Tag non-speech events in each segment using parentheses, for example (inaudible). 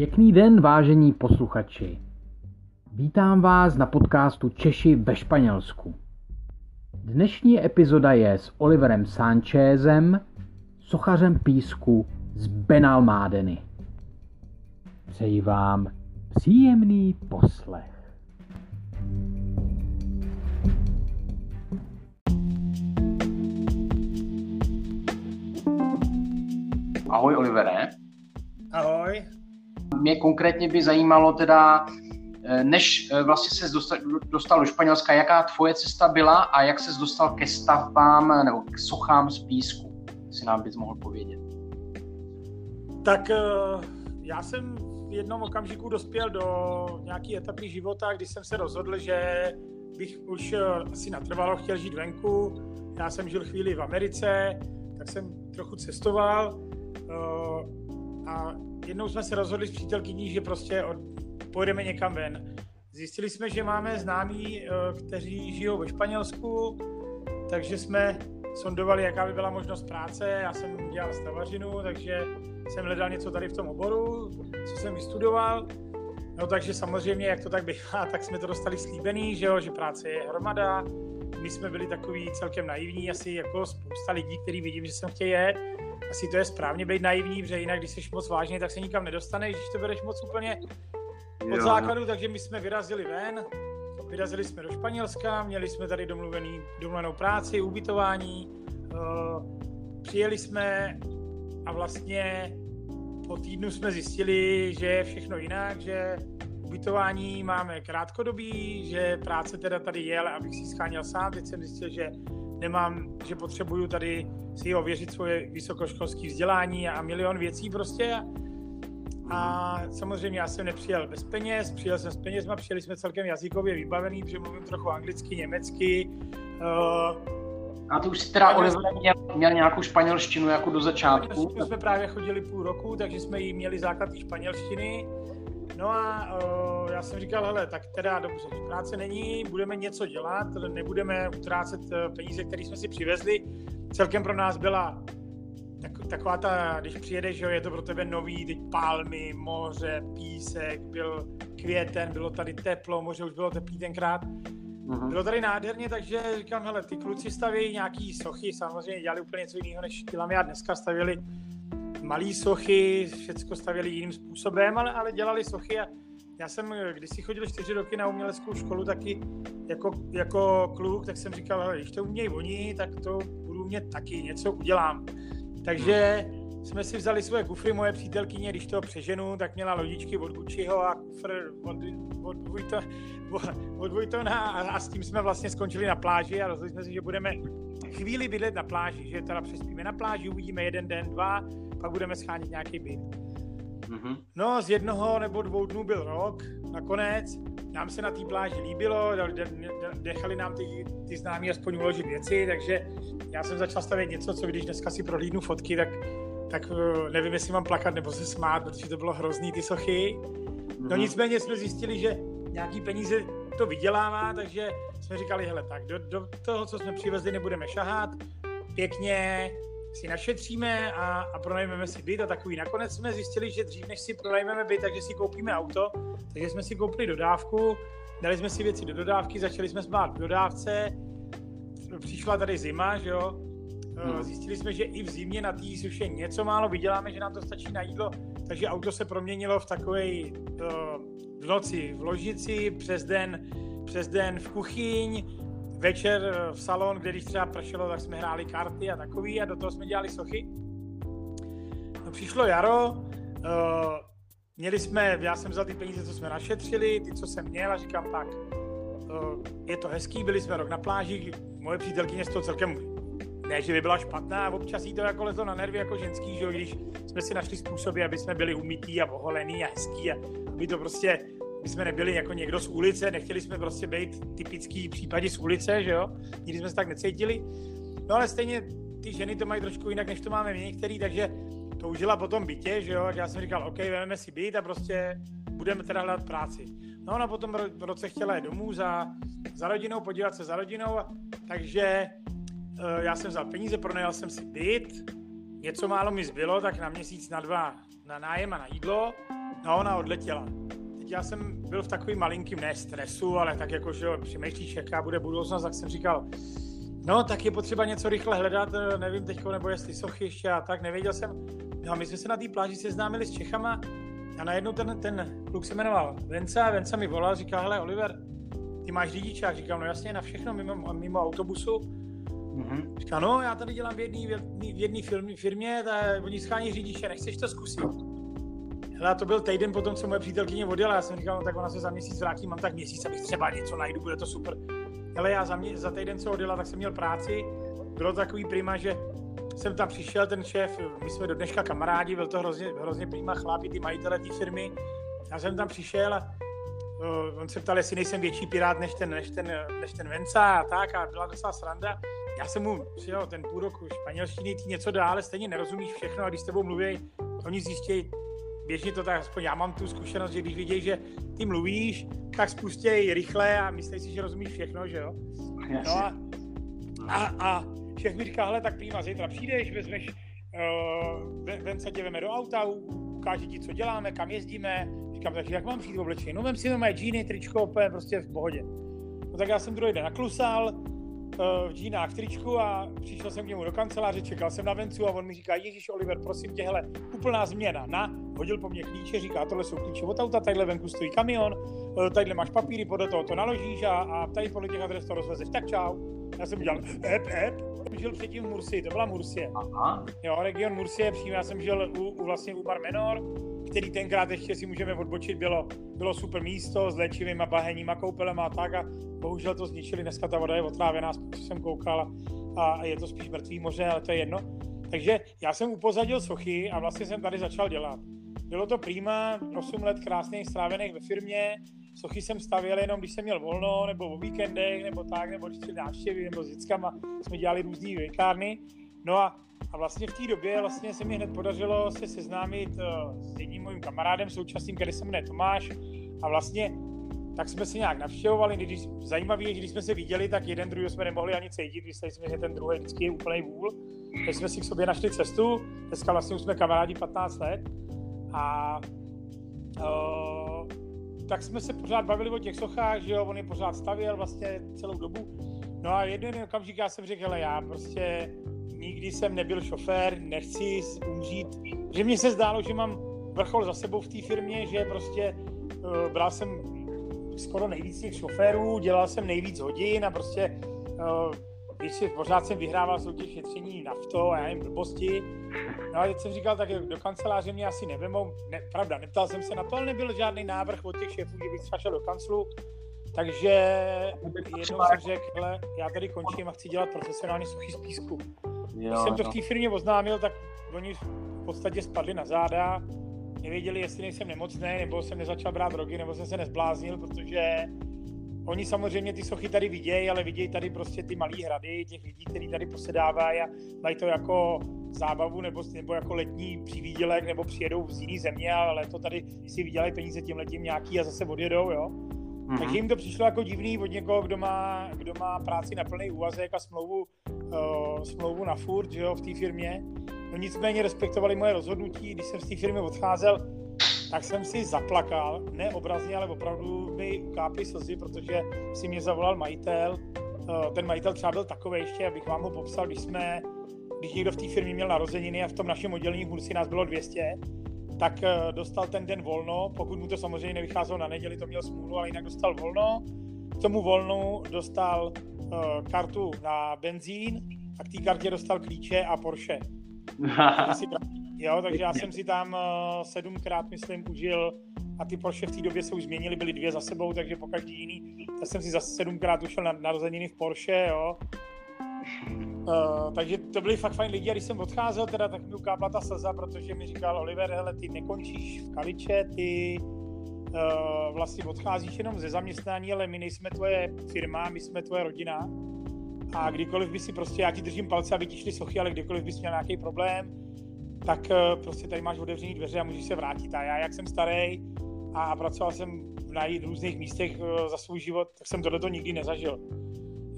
Pěkný den, vážení posluchači. Vítám vás na podcastu Češi ve Španělsku. Dnešní epizoda je s Oliverem Sanchezem, sochařem písku z Benalmádeny. Přeji vám příjemný poslech. Ahoj Olivere. Ahoj. Mě konkrétně by zajímalo teda, eh, než eh, vlastně se dostal, do Španělska, jaká tvoje cesta byla a jak se dostal ke stavbám eh, nebo k sochám z písku, si nám bys mohl povědět. Tak já jsem v jednom okamžiku dospěl do nějaké etapy života, kdy jsem se rozhodl, že bych už asi natrvalo chtěl žít venku. Já jsem žil chvíli v Americe, tak jsem trochu cestoval a jednou jsme se rozhodli s přítelkyní, že prostě od, pojedeme někam ven. Zjistili jsme, že máme známí, eh, kteří žijou ve Španělsku, takže jsme sondovali, jaká by byla možnost práce. Já jsem dělal stavařinu, takže jsem hledal něco tady v tom oboru, co jsem vystudoval. No takže samozřejmě, jak to tak bývá, (laughs) tak jsme to dostali slíbený, že, jo, že práce je hromada. My jsme byli takový celkem naivní, asi jako spousta lidí, který vidím, že jsem chtěl jet asi to je správně být naivní, protože jinak, když jsi moc vážný, tak se nikam nedostaneš, když to bereš moc úplně od jo. základu, takže my jsme vyrazili ven, vyrazili jsme do Španělska, měli jsme tady domluvený, domluvenou práci, ubytování, uh, přijeli jsme a vlastně po týdnu jsme zjistili, že je všechno jinak, že ubytování máme krátkodobí, že práce teda tady je, ale abych si scháněl sám, teď jsem zjistil, že nemám, že potřebuju tady si ověřit svoje vysokoškolské vzdělání a milion věcí prostě. A samozřejmě já jsem nepřijel bez peněz, přijel jsem s penězma, přijeli jsme celkem jazykově vybavený, protože mluvím trochu anglicky, německy. Uh, a to už si teda Oliver měl, měl nějakou španělštinu jako do začátku? My jsme právě chodili půl roku, takže jsme jí měli základ španělštiny. No a uh, já jsem říkal, hele, tak teda dobře, práce není, budeme něco dělat, nebudeme utrácet eh, peníze, které jsme si přivezli. Celkem pro nás byla tak, taková ta, když přijedeš, jo, je to pro tebe nový, teď palmy, moře, písek, byl květen, bylo tady teplo, moře už bylo teplý tenkrát. Uh-huh. Bylo tady nádherně, takže říkám, hele, ty kluci staví nějaký sochy, samozřejmě dělali úplně něco jiného, než dělám já dneska, stavili malé sochy, všechno stavěli jiným způsobem, ale, ale dělali sochy a já jsem, když si chodil čtyři roky na uměleckou školu taky jako, jako kluk, tak jsem říkal, když to umějí oni, tak to budu umět taky, něco udělám. Takže jsme si vzali svoje kufry, moje přítelkyně, když to přeženu, tak měla lodičky od Gucciho a kufr od, od, Vuitton, od Vuittona a, a, s tím jsme vlastně skončili na pláži a rozhodli jsme si, že budeme chvíli bydlet na pláži, že teda přespíme na pláži, uvidíme jeden den, dva, pak budeme schánět nějaký byt. Mm-hmm. No, z jednoho nebo dvou dnů byl rok, nakonec. Nám se na té pláži líbilo, nechali nám ty, ty známí aspoň uložit věci, takže já jsem začal stavět něco, co když dneska si prohlídnu fotky, tak, tak eh, nevím, jestli mám plakat nebo se smát, protože to bylo hrozný, ty sochy. No mm-hmm. nicméně jsme zjistili, že nějaký peníze to vydělává, takže jsme říkali, hele, tak do, do toho, co jsme přivezli, nebudeme šahat, pěkně si našetříme a, a pronajmeme si byt a takový. Nakonec jsme zjistili, že dřív, než si pronajmeme byt, takže si koupíme auto, takže jsme si koupili dodávku, dali jsme si věci do dodávky, začali jsme spát v dodávce, přišla tady zima, že jo, hmm. Zjistili jsme, že i v zimě na té suše něco málo vyděláme, že nám to stačí na jídlo, takže auto se proměnilo v takový uh, v noci v ložici, přes den, přes den v kuchyň, večer eh, v salon, kde když třeba pršelo, tak jsme hráli karty a takový a do toho jsme dělali sochy. No, přišlo jaro, uh, měli jsme, já jsem vzal ty peníze, co jsme našetřili, ty, co jsem měl a říkám tak, uh, je to hezký, byli jsme rok na pláži, moje přítelkyně z toho celkem ne, že by byla špatná, a občas jí to jako lezlo na nervy jako ženský, že když jsme si našli způsoby, aby jsme byli umytí a oholený a hezký a aby to prostě my jsme nebyli jako někdo z ulice, nechtěli jsme prostě být typický případě z ulice, že jo? Nikdy jsme se tak necítili. No ale stejně ty ženy to mají trošku jinak, než to máme my některý, takže to užila po tom bytě, že jo? Já jsem říkal, OK, vezmeme si byt a prostě budeme teda hledat práci. No ona potom v roce chtěla jít domů za, za rodinou, podívat se za rodinou, takže uh, já jsem vzal peníze, pronajal jsem si byt, něco málo mi zbylo, tak na měsíc, na dva na nájem a na jídlo No, ona odletěla. Já jsem byl v takovým malinkým, ne stresu, ale tak jako, že přemýšlíš, jaká bude budoucnost, tak jsem říkal, no, tak je potřeba něco rychle hledat, eh, nevím teď, nebo jestli sochy ještě a tak, nevěděl jsem. No a my jsme se na té pláži seznámili s Čechama a najednou ten, ten kluk se jmenoval Venca, Venca mi volal, říkal, hele Oliver, ty máš řidičák? Říkal, no jasně, na všechno, mimo, mimo autobusu. Mm-hmm. Říkal, no já tady dělám v jedné v jedný firmě, firmě ta, oni schání řidiče, nechceš to zkusit? Hele, to byl týden potom, co moje přítelkyně odjela, já jsem říkal, no tak ona se za měsíc vrátí, mám tak měsíc, abych třeba něco najdu, bude to super. Ale já za, mě, za týden, co odjela, tak jsem měl práci, bylo takový prima, že jsem tam přišel, ten šéf, my jsme do dneška kamarádi, byl to hrozně, hrozně prima chlapí, ty majitele té firmy. Já jsem tam přišel on se ptal, jestli nejsem větší pirát než ten, než ten, než ten Venca a tak a byla docela sranda. Já jsem mu přijel ten půl roku španělštiny, ty něco dál, ale stejně nerozumíš všechno a když s tebou mluví, oni zjistějí, běžně to tak, aspoň já mám tu zkušenost, že když vidějí, že ty mluvíš, tak spustěj rychle a myslí si, že rozumíš všechno, že jo? No a, a, a šéf mi říká, hele, tak prýma, zítra přijdeš, vezmeš, uh, ven se tě veme do auta, ukáže ti, co děláme, kam jezdíme. Říkám, takže jak mám přijít v oblečení? No, vem si moje džíny, tričko, úplně prostě v pohodě. No tak já jsem druhý den naklusal, v džínách, tričku a přišel jsem k němu do kanceláře, čekal jsem na vencu a on mi říká, Ježíš Oliver, prosím tě, hele, úplná změna, na, hodil po mně klíče, říká, tohle jsou klíče od auta, tadyhle venku stojí kamion, eh, tadyhle máš papíry, podle toho to naložíš a, a tady podle těch adres to rozvezeš, tak čau. Já jsem udělal ep, ep, žil předtím v Mursi, to byla Mursie. Aha. Jo, region Mursie, přímo já jsem žil u, u vlastně u Bar Menor, který tenkrát ještě si můžeme odbočit, bylo, bylo super místo s léčivými baheníma, koupelema a tak a bohužel to zničili, dneska ta voda je otrávená, co jsem koukal a je to spíš mrtvý moře, ale to je jedno. Takže já jsem upozadil sochy a vlastně jsem tady začal dělat. Bylo to prýma, 8 let krásných strávených ve firmě, sochy jsem stavěl jenom, když jsem měl volno, nebo o víkendech, nebo tak, nebo když jsem návštěvy, nebo s dětskama jsme dělali různé vejkárny. No a a vlastně v té době vlastně se mi hned podařilo se seznámit uh, s jedním mojím kamarádem současným, který se jmenuje Tomáš. A vlastně tak jsme se nějak navštěvovali. Když, zajímavé je, že když jsme se viděli, tak jeden druhý jsme nemohli ani cítit. Mysleli jsme, že ten druhý vždycky je úplný vůl. Takže jsme si k sobě našli cestu. Dneska vlastně už jsme kamarádi 15 let. A uh, tak jsme se pořád bavili o těch sochách, že jo, on je pořád stavěl vlastně celou dobu. No a jeden okamžik já jsem řekl, hele, já prostě nikdy jsem nebyl šofér, nechci umřít, že mně se zdálo, že mám vrchol za sebou v té firmě, že prostě uh, bral jsem skoro nejvíc těch šoférů, dělal jsem nejvíc hodin a prostě uh, když si pořád jsem vyhrával soutěž šetření nafto a já jim blbosti. No a teď jsem říkal, tak do kanceláře mě asi nevemou. Ne, pravda, neptal jsem se na to, ale nebyl žádný návrh od těch šéfů, že bych šel do kanclu. Takže jednou jsem řekl, já tady končím a chci dělat profesionální suchý z písku. Jo, Když jsem to v té firmě oznámil, tak oni v podstatě spadli na záda, nevěděli, jestli nejsem nemocný, nebo jsem nezačal brát drogy, nebo jsem se nezbláznil, protože oni samozřejmě ty sochy tady vidějí, ale vidějí tady prostě ty malé hrady těch lidí, kteří tady posedávají a mají to jako zábavu nebo, nebo jako letní přivídělek, nebo přijedou z jiný země, ale to tady si vydělají peníze tím letím nějaký a zase odjedou, jo. Mm-hmm. Takže jim to přišlo jako divný od někoho, kdo má, kdo má práci na plný úvazek a smlouvu, uh, smlouvu na furt, že jo, v té firmě. No nicméně respektovali moje rozhodnutí, když jsem z té firmy odcházel, tak jsem si zaplakal, ne obrazně, ale opravdu mi ukáply slzy, protože si mě zavolal majitel. Uh, ten majitel třeba byl takový ještě, abych vám ho popsal, když jsme, když někdo v té firmě měl narozeniny a v tom našem oddělení v Hursi nás bylo 200, tak eh, dostal ten den volno, pokud mu to samozřejmě nevycházelo na neděli, to měl smůlu, ale jinak dostal volno. K tomu volnu dostal uh, kartu na benzín a k té kartě dostal klíče a Porsche. (laughs) jo, takže já jsem si tam uh, sedmkrát, myslím, užil a ty Porsche v té době se už změnily, byly dvě za sebou, takže po každý jiný, tak jsem si zase sedmkrát ušel na narozeniny v Porsche, jo. Uh, takže to byli fakt fajn lidi a když jsem odcházel, teda, tak mi ukápla ta slza, protože mi říkal Oliver, hele, ty nekončíš v Kaliče, ty uh, vlastně odcházíš jenom ze zaměstnání, ale my nejsme tvoje firma, my jsme tvoje rodina. A kdykoliv by si prostě, já ti držím palce, aby ti šli sochy, ale kdykoliv bys měl nějaký problém, tak uh, prostě tady máš otevřený dveře a můžeš se vrátit. A já, jak jsem starý a pracoval jsem na různých místech uh, za svůj život, tak jsem tohleto nikdy nezažil.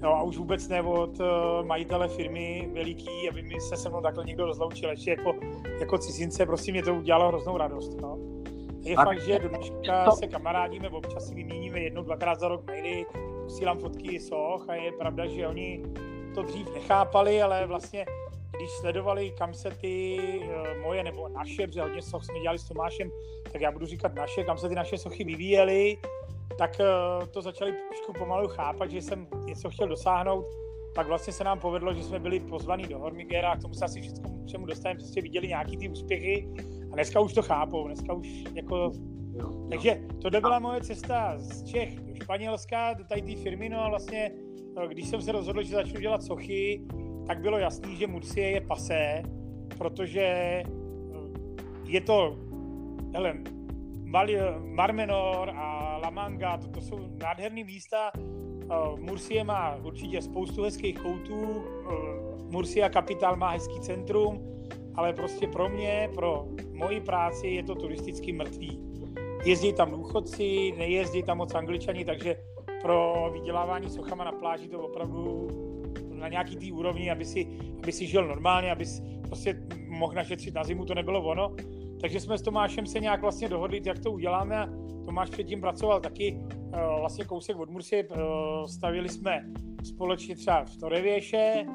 No a už vůbec ne od uh, majitele firmy veliký, aby mi se se mnou takhle někdo rozloučil, ještě jako, jako cizince, prostě mě to udělalo hroznou radost. No. Je a... fakt, že do dneška to... se kamarádíme, občas si vyměníme jednou, dvakrát za rok maily, posílám fotky soch a je pravda, že oni to dřív nechápali, ale vlastně když sledovali, kam se ty uh, moje nebo naše, protože hodně soch jsme dělali s Tomášem, tak já budu říkat naše, kam se ty naše sochy vyvíjely, tak uh, to začali trošku pomalu chápat, že jsem něco chtěl dosáhnout. Pak vlastně se nám povedlo, že jsme byli pozvaní do Hormigera a k tomu se asi všechno všemu dostaneme, prostě viděli nějaký ty úspěchy a dneska už to chápou, dneska už jako... Jo, jo. Takže tohle byla moje cesta z Čech do Španělska, do tady té firmy, no a vlastně eh, když jsem se rozhodl, že začnu dělat sochy, tak bylo jasný, že Murcie je pasé, protože eh, je to, hele, Marmenor a La Manga, to, to jsou nádherné místa. Eh, Murcie má určitě spoustu hezkých koutů, Murcia Capital má hezký centrum, ale prostě pro mě, pro moji práci je to turisticky mrtvý. Jezdí tam důchodci, nejezdí tam moc angličani, takže pro vydělávání sochama na pláži to opravdu na nějaký té úrovni, aby si, aby si žil normálně, aby prostě mohl našetřit na zimu, to nebylo ono. Takže jsme s Tomášem se nějak vlastně dohodli, jak to uděláme Tomáš předtím pracoval taky uh, vlastně kousek od Mursie, uh, stavili jsme společně třeba v Torevěše.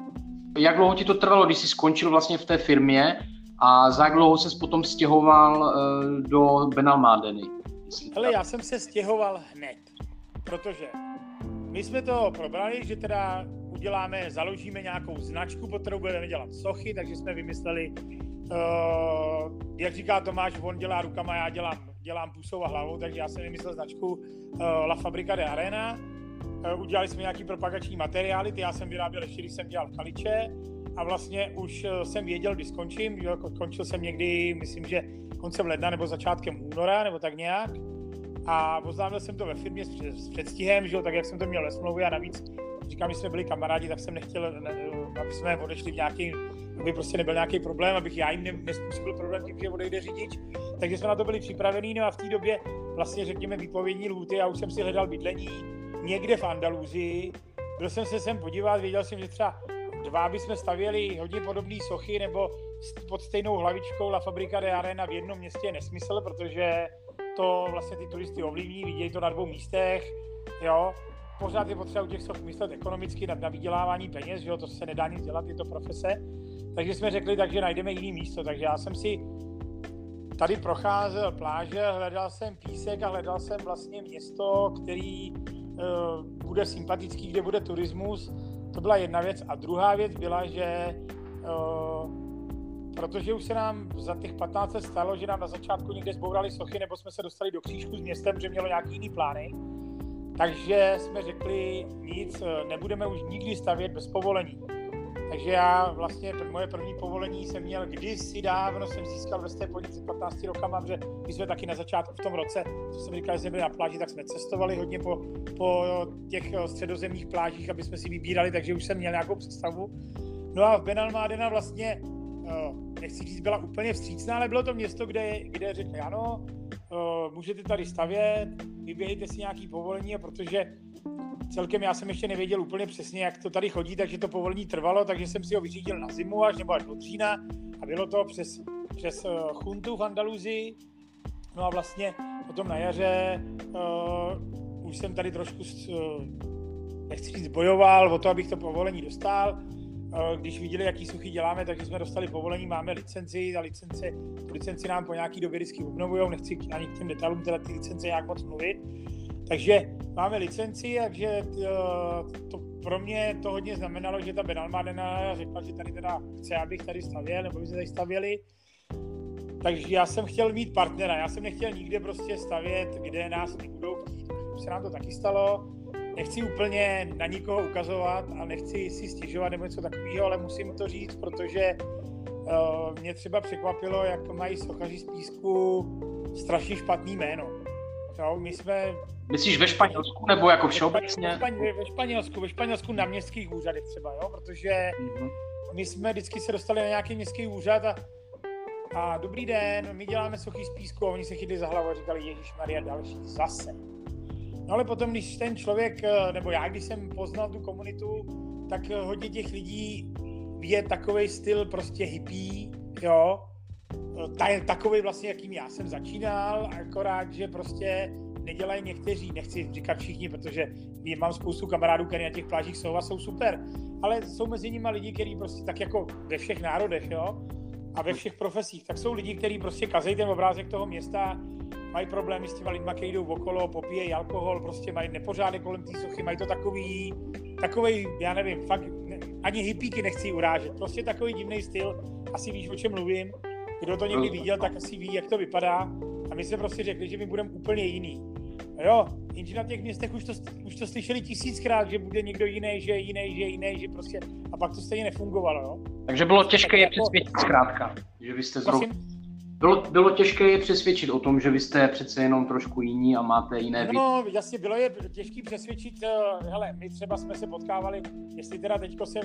Jak dlouho ti to trvalo, když jsi skončil vlastně v té firmě a za jak dlouho ses potom stěhoval uh, do Benalmádeny? Ale já jsem se stěhoval hned, protože my jsme to probrali, že teda uděláme, založíme nějakou značku, pod kterou budeme dělat sochy, takže jsme vymysleli, uh, jak říká Tomáš, on dělá rukama, já dělám, dělám pusou a hlavou, takže já jsem vymyslel značku uh, La Fabrica de Arena. Uh, udělali jsme nějaký propagační materiály, ty já jsem vyráběl ještě, když jsem dělal kaliče a vlastně už jsem věděl, kdy skončím, jo, končil jsem někdy, myslím, že koncem ledna nebo začátkem února, nebo tak nějak. A oznámil jsem to ve firmě s předstihem, že jo, tak jak jsem to měl ve smlouvě a navíc říkám, že jsme byli kamarádi, tak jsem nechtěl, ne, aby jsme odešli v nějaký, aby prostě nebyl nějaký problém, abych já jim nespůsobil problém tím, že odejde řidič. Takže jsme na to byli připravení, no a v té době vlastně řekněme výpovědní lůty, já už jsem si hledal bydlení někde v Andaluzii. Byl jsem se sem podívat, věděl jsem, že třeba dva bychom stavěli hodně podobné sochy, nebo pod stejnou hlavičkou La Fabrica de Arena v jednom městě je nesmysl, protože to vlastně ty turisty ovlivní, vidějí to na dvou místech, jo, pořád je potřeba u těch soch myslet ekonomicky na, na vydělávání peněz, že jo, to se nedá nic dělat, je to profese. Takže jsme řekli, takže najdeme jiný místo. Takže já jsem si tady procházel pláže, hledal jsem písek a hledal jsem vlastně město, který uh, bude sympatický, kde bude turismus. To byla jedna věc. A druhá věc byla, že uh, protože už se nám za těch 15 let stalo, že nám na začátku někde zbourali sochy, nebo jsme se dostali do křížku s městem, že mělo nějaký jiný plány, takže jsme řekli, nic, eh, nebudeme už nikdy stavět bez povolení. Takže já vlastně, moje první povolení jsem měl kdysi dávno, jsem získal ve té podnici 15 rokama, že my jsme taky na začátku v tom roce, co jsem říkal, že jsme byli na pláži, tak jsme cestovali hodně po, po těch eh, středozemních plážích, aby jsme si vybírali, takže už jsem měl nějakou představu. No a v Benalmádena vlastně, eh, nechci říct, byla úplně vstřícná, ale bylo to město, kde, kde řekli, ano, můžete tady stavět, vyběhejte si nějaký povolení, protože celkem já jsem ještě nevěděl úplně přesně, jak to tady chodí, takže to povolení trvalo, takže jsem si ho vyřídil na zimu až nebo až do října a bylo to přes, přes eh, chuntu v Andaluzii. No a vlastně potom na jaře uh, už jsem tady trošku, uh, nechci říct, bojoval o to, abych to povolení dostal. Uh, když viděli, jaký suchy děláme, takže jsme dostali povolení, máme licenci, a licenci, tu licenci nám po nějaký době vždycky obnovují, nechci ani k těm detailům teda ty licence nějak moc mluvit. Takže máme licenci, takže to pro mě to hodně znamenalo, že ta Benalmadena řekla, že tady teda chce, abych tady stavěl, nebo by se tady stavěli. Takže já jsem chtěl mít partnera, já jsem nechtěl nikde prostě stavět, kde nás nebudou chtít. Se nám to taky stalo. Nechci úplně na nikoho ukazovat a nechci si stěžovat nebo něco takového, ale musím to říct, protože uh, mě třeba překvapilo, jak mají sochaři z písku strašně špatný jméno. Jo, my jsme... Myslíš ve Španělsku nebo jako všeobecně? Ve, ve Španělsku, ve Španělsku na městských úřadech třeba, jo, protože mm-hmm. my jsme vždycky se dostali na nějaký městský úřad a, a dobrý den, my děláme sochy z písku a oni se chytli za hlavu a říkali, Ježíš Maria, další zase. No ale potom, když ten člověk, eh, nebo já, když jsem poznal tu komunitu, tak eh, hodně těch lidí je takový styl prostě hippie, jo, takový vlastně, jakým já jsem začínal, akorát, že prostě nedělají někteří, nechci říkat všichni, protože mám spoustu kamarádů, kteří na těch plážích jsou a jsou super, ale jsou mezi nimi lidi, kteří prostě tak jako ve všech národech, jo, a ve všech profesích, tak jsou lidi, kteří prostě kazejí ten obrázek toho města, mají problémy s těma lidma, kteří jdou okolo, popíjejí alkohol, prostě mají nepořádek kolem té sochy, mají to takový, takový, já nevím, fakt ani hippíky nechci urážet, prostě takový divný styl, asi víš, o čem mluvím, kdo to někdy viděl, tak asi ví, jak to vypadá a my jsme prostě řekli, že my budeme úplně jiný. Jo, jenže na těch městech už to, už to slyšeli tisíckrát, že bude někdo jiný, že jiný, že jiný, že prostě, a pak to stejně nefungovalo, jo. Takže bylo těžké tak je jako... přesvědčit zkrátka, že vy jste zrovna... Bylo, bylo těžké je přesvědčit o tom, že vy jste přece jenom trošku jiní a máte jiné No, jasně, bylo je těžké přesvědčit, uh, hele, my třeba jsme se potkávali, jestli teda teďko se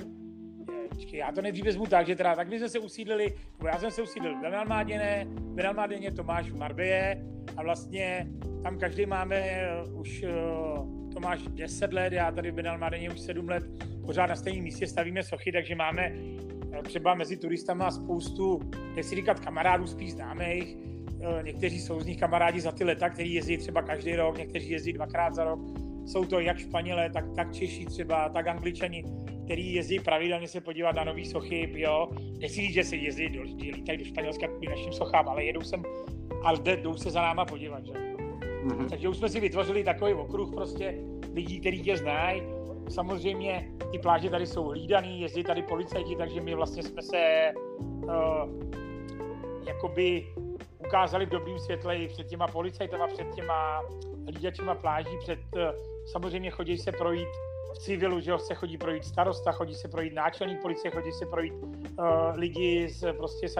Počkej, já to nejdřív vezmu tak, že teda tak my jsme se usídlili, já jsem se usídlil v Benalmáděne, v Benalmáděně Tomáš v Marbeje a vlastně tam každý máme eh, už eh, Tomáš 10 let, já tady v Benalmáděně už 7 let, pořád na stejném místě stavíme sochy, takže máme eh, třeba mezi turistama spoustu, nechci říkat kamarádů, spíš známých, někteří jsou z nich kamarádi za ty leta, kteří jezdí třeba každý rok, někteří jezdí dvakrát za rok, jsou to jak Španělé, tak, tak Češi třeba, tak Angličani, který jezdí pravidelně se podívat na nový sochy, jo. Nechci říct, že se jezdí, do, lítají do Španělska k našim sochám, ale jedou sem a jdou se za náma podívat, že? Mm-hmm. Takže už jsme si vytvořili takový okruh prostě lidí, který tě znají. Samozřejmě ty pláže tady jsou hlídaný, jezdí tady policajti, takže my vlastně jsme se uh, jakoby ukázali v dobrým světle i před těma policajtama, před těma hlídačima pláží, před, uh, samozřejmě chodí se projít v civilu, že se chodí projít starosta, chodí se projít náčelník policie, chodí se projít uh, lidi z, prostě z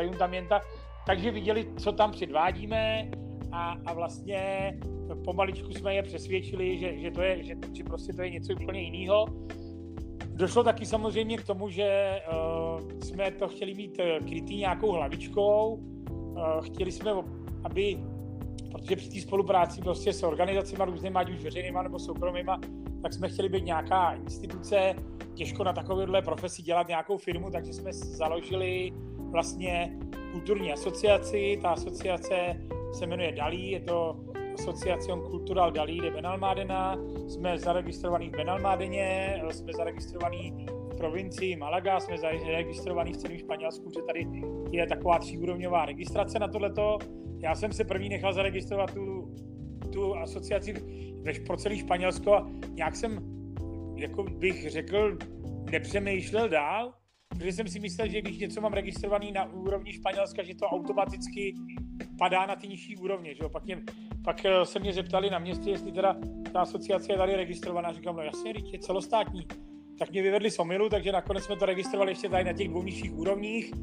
takže viděli, co tam předvádíme a, a vlastně pomaličku jsme je přesvědčili, že, že, to je, že, že prostě to je něco úplně jiného. Došlo taky samozřejmě k tomu, že uh, jsme to chtěli mít eh, krytý nějakou hlavičkou. Uh, chtěli jsme, aby, protože při té spolupráci prostě s organizacemi různými, ať už veřejnýma nebo soukromýma, tak jsme chtěli být nějaká instituce, těžko na takovéhle profesi dělat nějakou firmu, takže jsme založili vlastně kulturní asociaci. Ta asociace se jmenuje DALí, je to Asociacion Cultural Dalí de Benalmádena. Jsme zaregistrovaní v Benalmádeně, jsme zaregistrovaní v provincii Malaga, jsme zaregistrovaní v celém Španělsku, že tady je taková tříúrovňová registrace na tohleto. Já jsem se první nechal zaregistrovat tu, tu asociaci pro celý Španělsko a nějak jsem, jako bych řekl, nepřemýšlel dál, protože jsem si myslel, že když něco mám registrovaný na úrovni Španělska, že to automaticky padá na ty nižší úrovně. Že jo? Pak, mě, pak eh, se mě zeptali na městě, jestli teda ta asociace je tady registrovaná. Říkám, no jasně, je celostátní. Tak mě vyvedli z omilu, takže nakonec jsme to registrovali ještě tady na těch dvou nižších úrovních.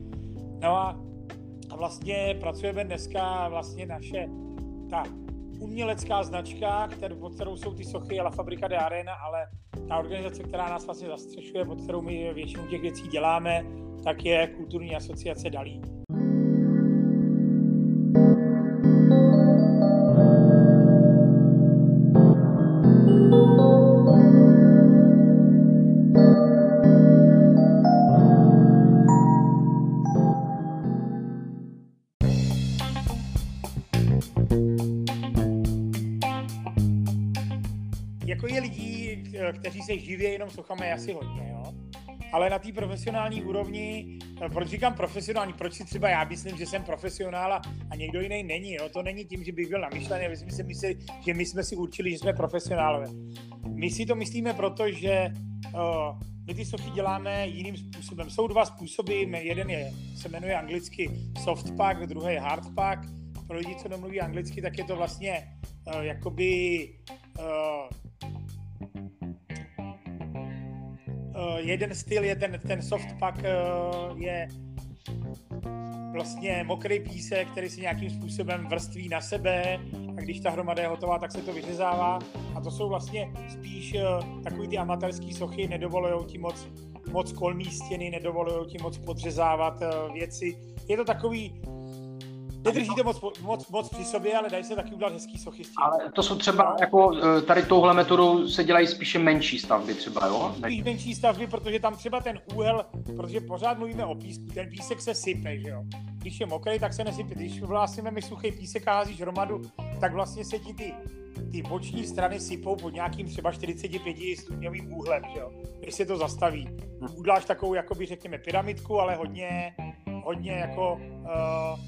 No a, a vlastně pracujeme dneska vlastně naše ta umělecká značka, kterou, pod kterou jsou ty sochy, La Fabrika de Arena, ale ta organizace, která nás vlastně zastřešuje, pod kterou my většinu těch věcí děláme, tak je Kulturní asociace Dalí. Kteří se živí jenom sochami, je asi hodně, jo. Ale na té profesionální úrovni, eh, proč říkám profesionální, proč si třeba já myslím, že jsem profesionál a, a někdo jiný není, jo. To není tím, že bych byl namyšlený, my si myslí, že my jsme si určili, že jsme profesionálové. My si to myslíme proto, že uh, my ty sochy děláme jiným způsobem. Jsou dva způsoby, jeden je, se jmenuje anglicky soft pack, druhý je hard pack. Pro lidi, co nemluví anglicky, tak je to vlastně uh, jakoby jeden styl je ten, ten softpack, uh, je vlastně mokrý písek, který si nějakým způsobem vrství na sebe a když ta hromada je hotová, tak se to vyřezává a to jsou vlastně spíš uh, takový ty amatérský sochy, nedovolují ti moc, moc kolmí stěny, nedovolují ti moc podřezávat věci. Je to takový Nedrží to moc, moc, moc při sobě, ale dají se taky udělat hezký sochy Ale to jsou třeba, jako eh, tady touhle metodou se dělají spíše menší stavby třeba, jo? Spíš menší stavby, protože tam třeba ten úhel, protože pořád mluvíme o písku, ten písek se sype, že jo? Když je mokrý, tak se nesype. Když vlastně mi suchý písek a házíš hromadu, tak vlastně se ti ty ty boční strany sypou pod nějakým třeba 45 stupňovým úhlem, že jo? když se to zastaví. Uděláš takovou, jakoby řekněme, pyramidku, ale hodně, hodně jako uh,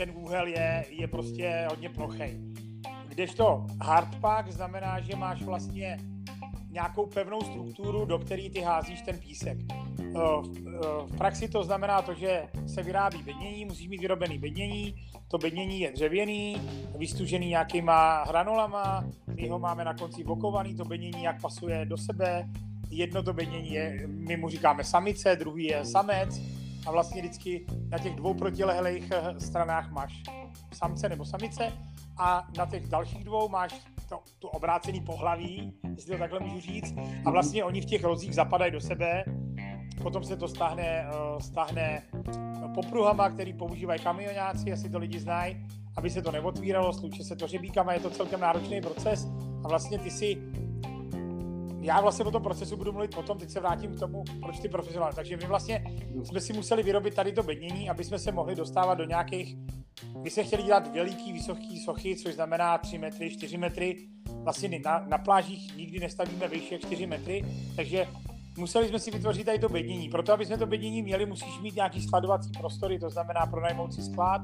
ten úhel je, je prostě hodně plochý. Kdežto hardpack znamená, že máš vlastně nějakou pevnou strukturu, do které ty házíš ten písek. Eh, v praxi to znamená to, že se vyrábí bednění, musíš mít vyrobený bednění, to bednění je dřevěný, vystužený nějakýma hranolama, my ho máme na konci vokovaný, to bednění jak pasuje do sebe, jedno to bednění je, my mu říkáme samice, druhý je samec a vlastně vždycky na těch dvou protilehlých eh, stranách máš samce nebo samice a na těch dalších dvou máš to, to obrácený pohlaví, jestli to takhle můžu říct, a vlastně oni v těch rozích zapadají do sebe, potom se to stáhne, uh, stáhne popruhama, který používají kamionáci, asi to lidi znají, aby se to neotvíralo, sluče se to řebíkama, je to celkem náročný proces. A vlastně ty si já vlastně o tom procesu budu mluvit potom, teď se vrátím k tomu, proč ty profesionální. Takže my vlastně jsme si museli vyrobit tady to bednění, aby jsme se mohli dostávat do nějakých my jsme chtěli dělat veliký, vysoký sochy, což znamená 3 metry, 4 metry. Vlastně na, na plážích nikdy nestavíme vyšší jak 4 metry, takže museli jsme si vytvořit tady to bednění. Proto, aby jsme to bednění měli, musíš mít nějaký skladovací prostory, to znamená pronajmout si sklad.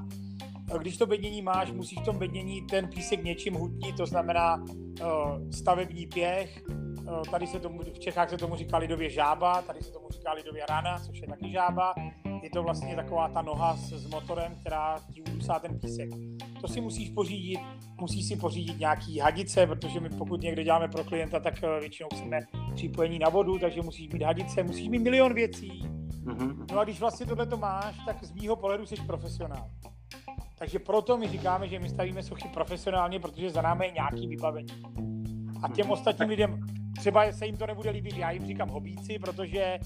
Když to bednění máš, musíš v tom bednění ten písek něčím hutnit, to znamená uh, stavební pěch. Uh, tady se tomu, v Čechách se tomu říká lidově žába, tady se tomu říká lidově rana, což je taky žába je to vlastně taková ta noha s, s motorem, která ti udusá ten písek. To si musíš pořídit, musíš si pořídit nějaký hadice, protože my pokud někde děláme pro klienta, tak eh, většinou chceme připojení na vodu, takže musíš mít hadice, musíš mít milion věcí. Mm-hmm. No a když vlastně tohle to máš, tak z mýho pohledu jsi profesionál. Takže proto my říkáme, že my stavíme sochy profesionálně, protože za námi je nějaký vybavení. A těm ostatním lidem třeba se jim to nebude líbit, já jim říkám hobíci, protože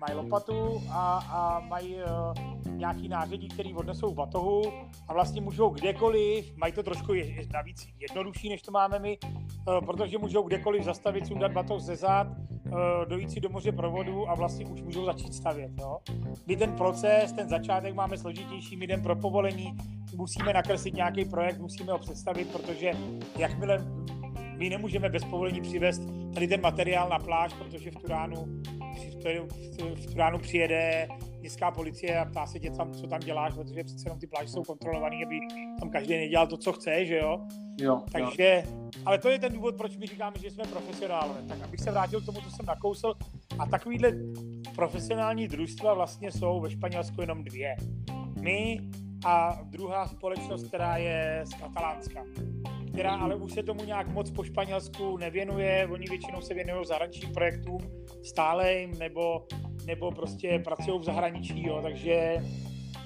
mají lopatu a, a mají uh, nějaký nářadí, který odnesou v batohu a vlastně můžou kdekoliv, mají to trošku je, je navíc jednodušší, než to máme my, uh, protože můžou kdekoliv zastavit, sundat batoh ze zad, uh, dojít si do moře provodu a vlastně už můžou začít stavět. Jo? My ten proces, ten začátek máme složitější, my jdem pro povolení, musíme nakreslit nějaký projekt, musíme ho představit, protože jakmile my nemůžeme bez povolení přivést tady ten materiál na pláž, protože v Turánu, v Turánu přijede městská policie a ptá se tě tam, co tam děláš, protože přece jenom ty pláže jsou kontrolované, aby tam každý nedělal to, co chce, že jo? jo Takže, jo. ale to je ten důvod, proč my říkáme, že jsme profesionálové. Tak abych se vrátil k tomu, co jsem nakousl. A takovýhle profesionální družstva vlastně jsou ve Španělsku jenom dvě. My a druhá společnost, která je z Katalánska která ale už se tomu nějak moc po Španělsku nevěnuje. Oni většinou se věnují zahraničním projektům stálejm nebo, nebo prostě pracují v zahraničí, jo, takže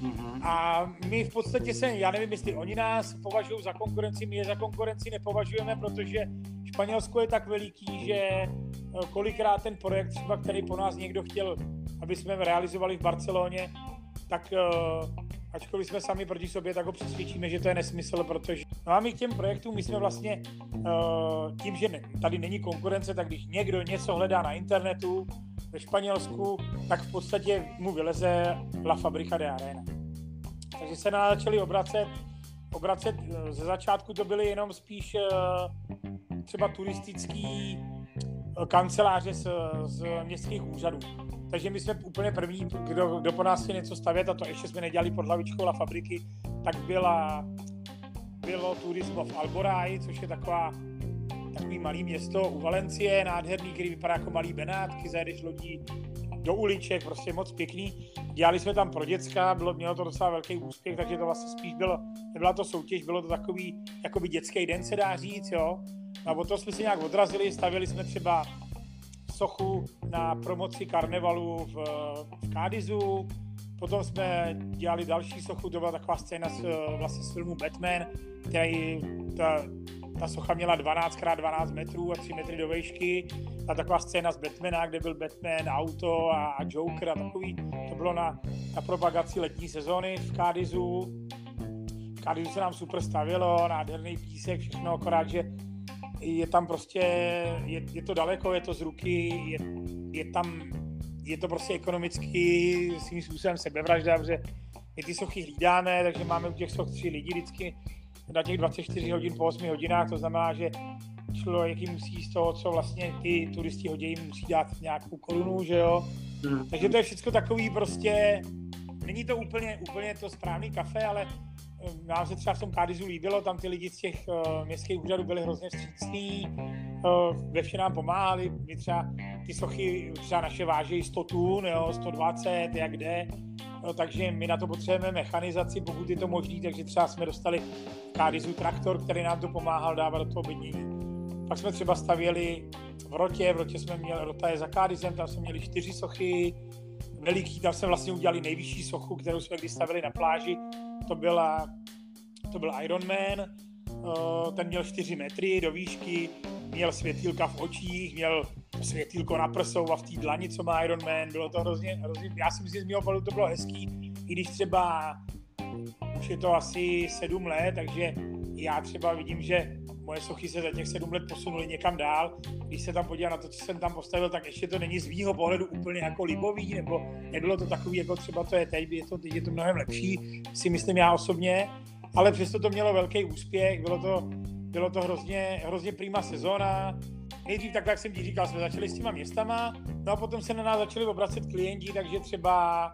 Mm-hmm. A my v podstatě se, já nevím, jestli oni nás považují za konkurenci, my je za konkurenci nepovažujeme, protože Španělsko je tak veliký, že eh, kolikrát ten projekt třeba, který po nás někdo chtěl, aby jsme realizovali v Barceloně, tak uh, ačkoliv jsme sami proti sobě, tak ho přesvědčíme, že to je nesmysl, protože no a my k těm projektům, my jsme vlastně uh, tím, že ne, tady není konkurence, tak když někdo něco hledá na internetu ve Španělsku, tak v podstatě mu vyleze La Fabrica de Arena. Takže se na začali obracet, obracet eh, ze začátku to byly jenom spíš uh, třeba turistický kanceláře z, z městských úřadů. Takže my jsme úplně první, kdo, kdo po nás chtěl něco stavět, a to ještě jsme nedělali pod hlavičkou La Fabriky, tak byla, bylo Turismo v Alboráji, což je taková takový malý město u Valencie, nádherný, který vypadá jako malý Benátky, zajedeš lodí do uliček, prostě moc pěkný. Dělali jsme tam pro děcka, bylo, mělo to docela velký úspěch, takže to vlastně spíš bylo, nebyla to soutěž, bylo to takový jakoby dětský den, se dá říct, jo. A od toho jsme se nějak odrazili, stavili jsme třeba sochu na promoci karnevalu v, v Kádizu, potom jsme dělali další sochu, to byla taková scéna z, vlastně z filmu Batman, který ta, ta socha měla 12x12 metrů a 3 metry do výšky. Ta taková scéna z Batmana, kde byl Batman, auto a, a Joker a takový. To bylo na, na propagaci letní sezóny v Kádizu. Kádizu se nám super stavilo, nádherný písek, všechno, akorát, že je tam prostě, je, je to daleko, je to z ruky, je, je tam, je to prostě ekonomicky svým způsobem sebevražda, protože my ty sochy hlídáme, takže máme u těch soch tři lidi vždycky na těch 24 hodin po 8 hodinách, to znamená, že člověk musí z toho, co vlastně ty turisti hodí, musí dát nějakou korunu, že jo. Mm. Takže to je všechno takový prostě, není to úplně, úplně to správný kafe, ale nám se třeba v tom Kádizu líbilo, tam ty lidi z těch uh, městských úřadů byli hrozně vstřícní, uh, ve vše nám pomáhali, my třeba ty sochy třeba naše váží 100 tun, jo, 120, jak jde, no, takže my na to potřebujeme mechanizaci, pokud je to možné, takže třeba jsme dostali Kádizu traktor, který nám to pomáhal dávat do toho bydnění. Pak jsme třeba stavěli v Rotě, v Rotě jsme měli, Rota je za Kádizem, tam jsme měli čtyři sochy, veliký, tam jsme vlastně udělali nejvyšší sochu, kterou jsme kdy stavili na pláži, to byla, to byl Ironman, eh, ten měl 4 metry do výšky, měl světýlka v očích, měl světýlko na prsou a v té dlani, co má Ironman, bylo to hrozně, hrozně já si myslím, že z mého pohledu to bylo hezký, i když třeba už je to asi sedm let, takže já třeba vidím, že moje sochy se za těch sedm let posunuly někam dál. Když se tam podívám na to, co jsem tam postavil, tak ještě to není z mýho pohledu úplně jako libový, nebo nebylo to takový, jako třeba to je teď, je to, teď je to mnohem lepší, si myslím já osobně, ale přesto to mělo velký úspěch, bylo to, bylo to hrozně, hrozně prima sezóna, nejdřív tak, jak jsem ti říkal, jsme začali s těma městama, no a potom se na nás začali obracet klienti, takže třeba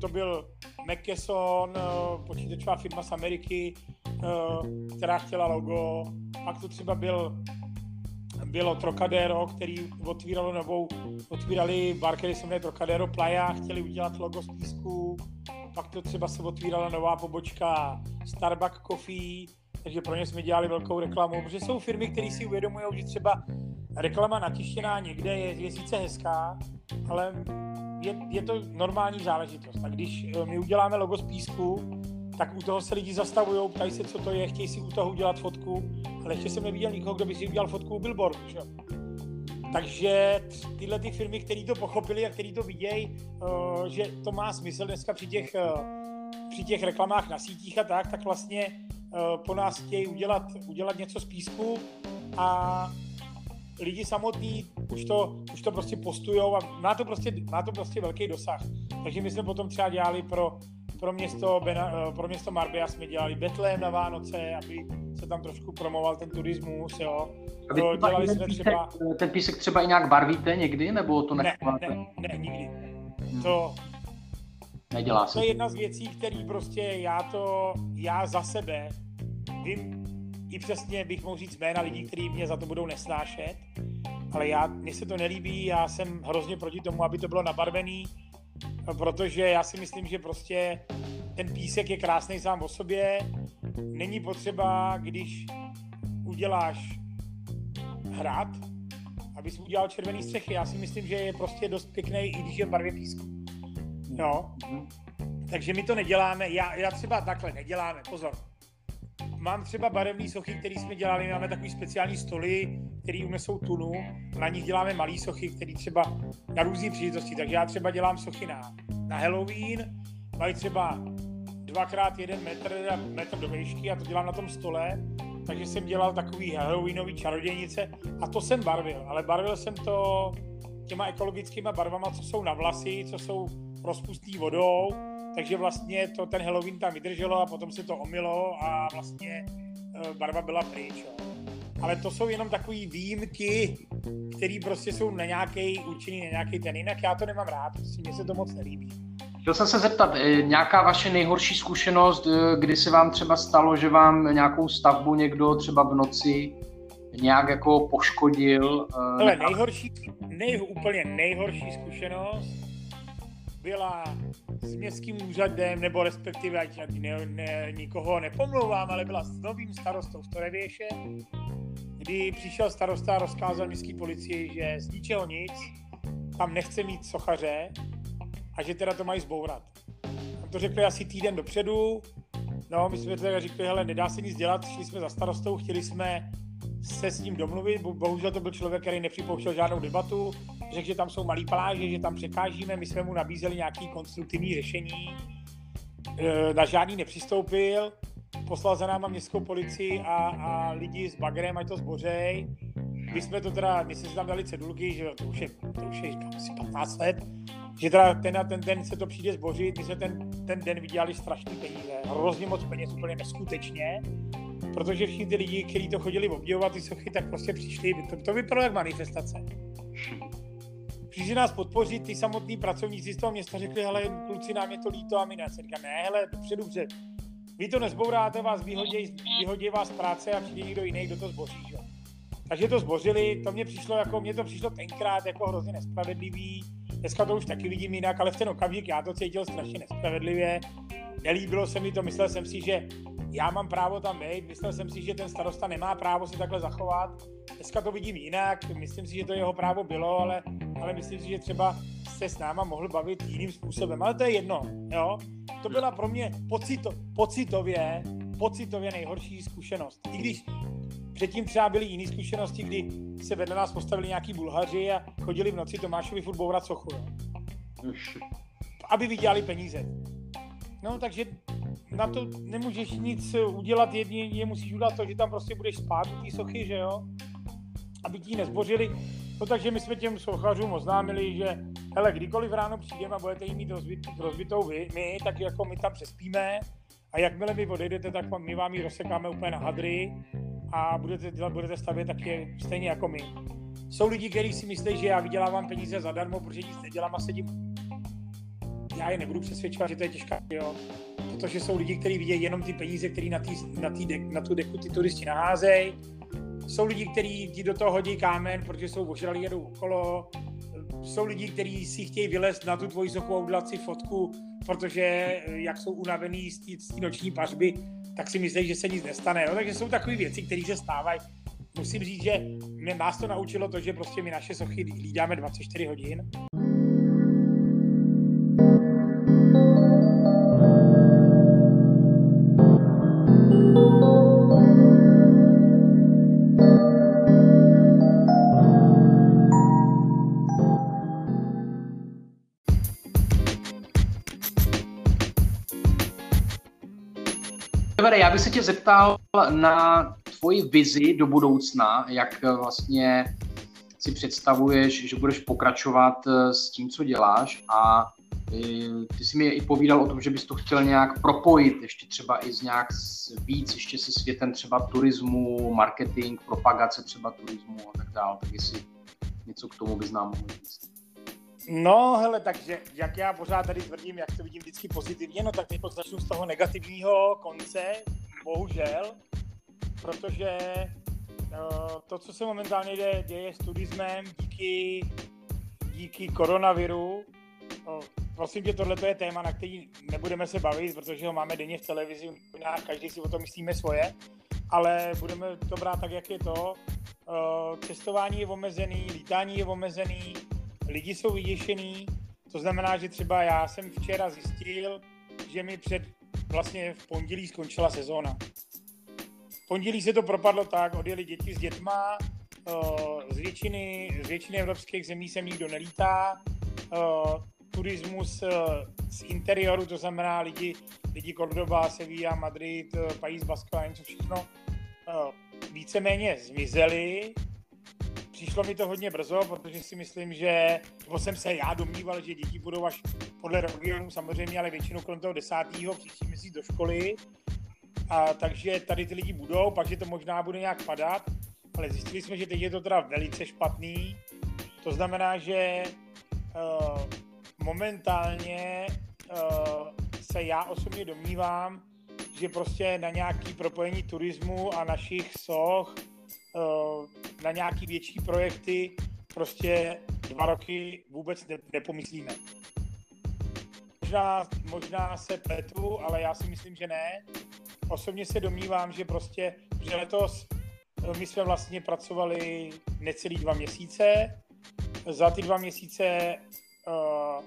to byl McKesson, eh, počítačová firma z Ameriky, eh, která chtěla logo, pak to třeba byl bylo Trocadero, který otvíralo novou, otvírali bar, který se jmenuje Trocadero Playa, chtěli udělat logo z písku, pak to třeba se otvírala nová pobočka Starbucks Coffee, takže pro ně jsme dělali velkou reklamu, protože jsou firmy, které si uvědomují, že třeba reklama natištěná někde je, je sice hezká, ale je, je to normální záležitost. A když eh, my uděláme logo z písku, tak u toho se lidi zastavují, ptají se, co to je, chtějí si u toho udělat fotku, ale ještě jsem neviděl nikoho, kdo by si udělal fotku u billboardu. Že? Takže tyhle ty firmy, které to pochopili a které to vidějí, uh, že to má smysl dneska při těch, uh, při těch reklamách na sítích a tak, tak vlastně po nás chtějí udělat, udělat něco z písku a lidi samotní už to, už to prostě postujou a má to prostě, má to prostě velký dosah. Takže my jsme potom třeba dělali pro, pro město, Bena, eh, pro město Marbella jsme dělali Betlém na Vánoce, aby se tam trošku promoval ten turismus, jo. A vy dělali jsme písek, třeba... Ten písek třeba i nějak barvíte někdy, nebo to ne, ne, ne, nikdy. Hmm. To, Nedělá se. To je jedna z věcí, který prostě já to, já za sebe vím, i přesně bych mohl říct jména lidí, kteří mě za to budou nesnášet, ale já, mně se to nelíbí, já jsem hrozně proti tomu, aby to bylo nabarvený, protože já si myslím, že prostě ten písek je krásný sám o sobě, není potřeba, když uděláš hrad, abys udělal červený střechy. Já si myslím, že je prostě dost pěkný, i když je v barvě písku. Jo. Takže my to neděláme, já, já třeba takhle neděláme, pozor mám třeba barevné sochy, které jsme dělali, máme takový speciální stoly, které unesou tunu, na nich děláme malé sochy, které třeba na různé příležitosti, takže já třeba dělám sochy na, na Halloween, mají třeba dvakrát jeden metr, metr do výšky a to dělám na tom stole, takže jsem dělal takový Halloweenový čarodějnice a to jsem barvil, ale barvil jsem to těma ekologickýma barvama, co jsou na vlasy, co jsou rozpustný vodou, takže vlastně to ten Halloween tam vydrželo a potom se to omilo a vlastně e, barva byla pryč. Jo. Ale to jsou jenom takové výjimky, které prostě jsou na nějaký určený na nějaký ten. Jinak já to nemám rád, prostě mně se to moc nelíbí. Chtěl jsem se zeptat, e, nějaká vaše nejhorší zkušenost, e, kdy se vám třeba stalo, že vám nějakou stavbu někdo třeba v noci nějak jako poškodil? Ale nejhorší, nej, úplně nejhorší zkušenost byla s městským úřadem, nebo respektive, ať ne, ne, nikoho nepomlouvám, ale byla s novým starostou z Torevěše, kdy přišel starosta a rozkázal městské policii, že z ničeho nic tam nechce mít sochaře a že teda to mají zbourat. A to řekli asi týden dopředu, no my jsme teda řekli, hele, nedá se nic dělat, šli jsme za starostou, chtěli jsme se s ním domluvit, bohužel to byl člověk, který nepřipouštěl žádnou debatu, řekl, že tam jsou malý pláže, že tam překážíme, my jsme mu nabízeli nějaký konstruktivní řešení, e, na žádný nepřistoupil, poslal za náma městskou policii a, a lidi s bagrem, ať to zbořej. My jsme to teda, my jsme si tam dali cedulky, že to už je, to už je asi 15 let, že teda ten a ten den se to přijde zbořit, my jsme ten, ten den vydělali strašný peníze, hrozně moc peněz, úplně neskutečně, protože všichni ty lidi, kteří to chodili obdivovat, ty sochy, tak prostě přišli, to, to vypadalo jak manifestace. Přišli nás podpořit, ty samotní pracovníci z toho města řekli, hele, kluci, nám je to líto a my ne. Říkám, ne, hele, dobře, dobře, vy to nezbouráte, vás vyhodí, vyhodí vás práce a přijde někdo jiný, kdo to zboří, že? Takže to zbořili, to mě přišlo jako, mě to přišlo tenkrát jako hrozně nespravedlivý, dneska to už taky vidím jinak, ale v ten okamžik já to cítil strašně nespravedlivě, nelíbilo se mi to, myslel jsem si, že já mám právo tam být, myslel jsem si, že ten starosta nemá právo se takhle zachovat, dneska to vidím jinak, myslím si, že to jeho právo bylo, ale, ale myslím si, že třeba se s náma mohl bavit jiným způsobem, ale to je jedno, jo. To byla pro mě pocito, pocitově, pocitově nejhorší zkušenost. I když Předtím třeba byly jiné zkušenosti, kdy se vedle nás postavili nějaký Bulhaři a chodili v noci Tomášovi furt bourat sochu. Jo. Aby vydělali peníze. No, takže na to nemůžeš nic udělat, jedině musíš udělat to, že tam prostě budeš spát u té sochy, že jo? Aby ti nezbořili. No takže my jsme těm sochařům oznámili, že hele, kdykoliv ráno přijdeme a budete jí mít rozbit, rozbitou vy, my, tak jako my tam přespíme a jakmile vy odejdete, tak my vám ji rozsekáme úplně na hadry a budete, dělat, budete stavět taky stejně jako my. Jsou lidi, kteří si myslí, že já vydělávám peníze zadarmo, protože nic nedělám a sedím. Já je nebudu přesvědčovat, že to je těžká, jo. Protože jsou lidi, kteří vidějí jenom ty peníze, které na, tý, na, tý de, na tu deku ty turisti naházejí. Jsou lidi, kteří ti do toho hodí kámen, protože jsou ožralí, jedou okolo. Jsou lidi, kteří si chtějí vylézt na tu tvoji sochu a udělat si fotku, protože jak jsou unavený z té noční pařby, tak si myslí, že se nic nestane. No, takže jsou takové věci, které se stávají. Musím říct, že mě nás to naučilo to, že prostě my naše sochy lídáme 24 hodin. Bych se tě zeptal na tvoji vizi do budoucna, jak vlastně si představuješ, že budeš pokračovat eh, s tím, co děláš. A eh, ty jsi mi i povídal o tom, že bys to chtěl nějak propojit, ještě třeba i z nějak víc, ještě se světem třeba turismu, marketing, propagace třeba turismu a tak dále, tak jestli něco k tomu bys nám mohl říct. No, hele, takže jak já pořád tady tvrdím, jak to vidím vždycky pozitivně, no tak teď začnu z toho negativního konce, bohužel, protože uh, to, co se momentálně děje, děje s turismem díky, díky koronaviru, prosím tě, tohle je téma, na který nebudeme se bavit, protože ho máme denně v televizi, každý si o tom myslíme svoje, ale budeme to brát tak, jak je to. Cestování je omezený, lítání je omezený, lidi jsou vyděšený, to znamená, že třeba já jsem včera zjistil, že mi před vlastně v pondělí skončila sezóna. V pondělí se to propadlo tak, odjeli děti s dětma, z většiny, z většiny evropských zemí sem nikdo nelítá, turismus z interioru, to znamená lidi, lidi Cordoba, Sevilla, Madrid, País Basko a něco všechno, víceméně zmizeli, přišlo mi to hodně brzo, protože si myslím, že, nebo jsem se já domníval, že děti budou až podle regionu samozřejmě, ale většinou kolem toho desátého příští měsíc do školy. A, takže tady ty lidi budou, pak že to možná bude nějak padat, ale zjistili jsme, že teď je to teda velice špatný. To znamená, že uh, momentálně uh, se já osobně domnívám, že prostě na nějaký propojení turismu a našich soch na nějaký větší projekty prostě dva roky vůbec ne, nepomyslíme. Možná, možná se pletu, ale já si myslím, že ne. Osobně se domnívám, že prostě, že letos eh, my jsme vlastně pracovali necelý dva měsíce. Za ty dva měsíce uh,